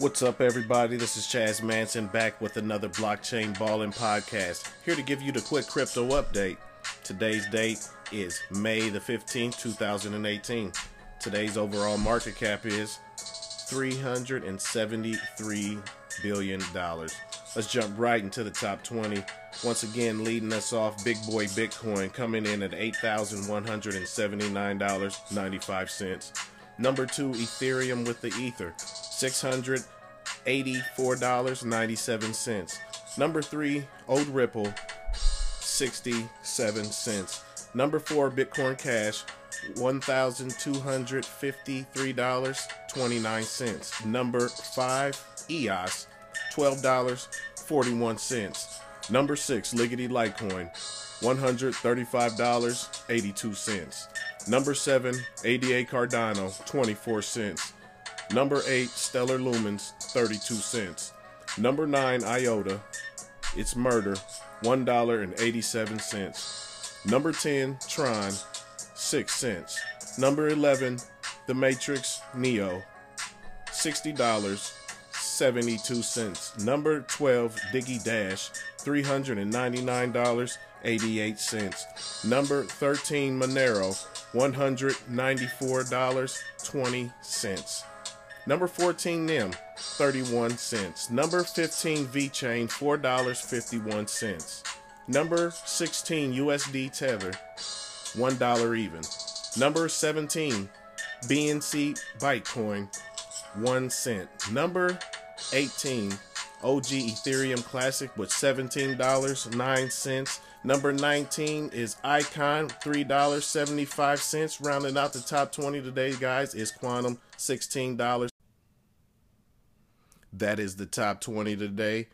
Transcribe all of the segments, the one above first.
What's up, everybody? This is Chaz Manson back with another blockchain balling podcast. Here to give you the quick crypto update. Today's date is May the 15th, 2018. Today's overall market cap is $373 billion. Let's jump right into the top 20. Once again, leading us off, Big Boy Bitcoin coming in at $8,179.95. Number two, Ethereum with the Ether, $684.97. Number three, Old Ripple, 67 cents. Number four, Bitcoin Cash, $1,253.29. Number five, EOS, $12.41. Number six, Liggity Litecoin, $135.82. Number seven, ADA Cardano, 24 cents. Number eight, Stellar Lumens, 32 cents. Number nine, IOTA, it's murder, $1.87. Number 10, Tron, 6 cents. Number 11, The Matrix Neo, $60. 72. Number 12, Diggy Dash, $399.88. Number 13, Monero, $194.20. Number 14, NEM, 31 cents. Number 15, VeChain, $4.51. Number 16, USD Tether, $1 even. Number 17, BNC Bytecoin, 1 cent. Number 18 OG Ethereum Classic with $17.09. Number 19 is Icon, $3.75. Rounding out the top 20 today, guys, is Qtum, $16. That is the top 20 today.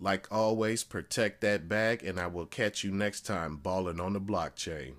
Like always, protect that bag, and I will catch you next time balling on the blockchain.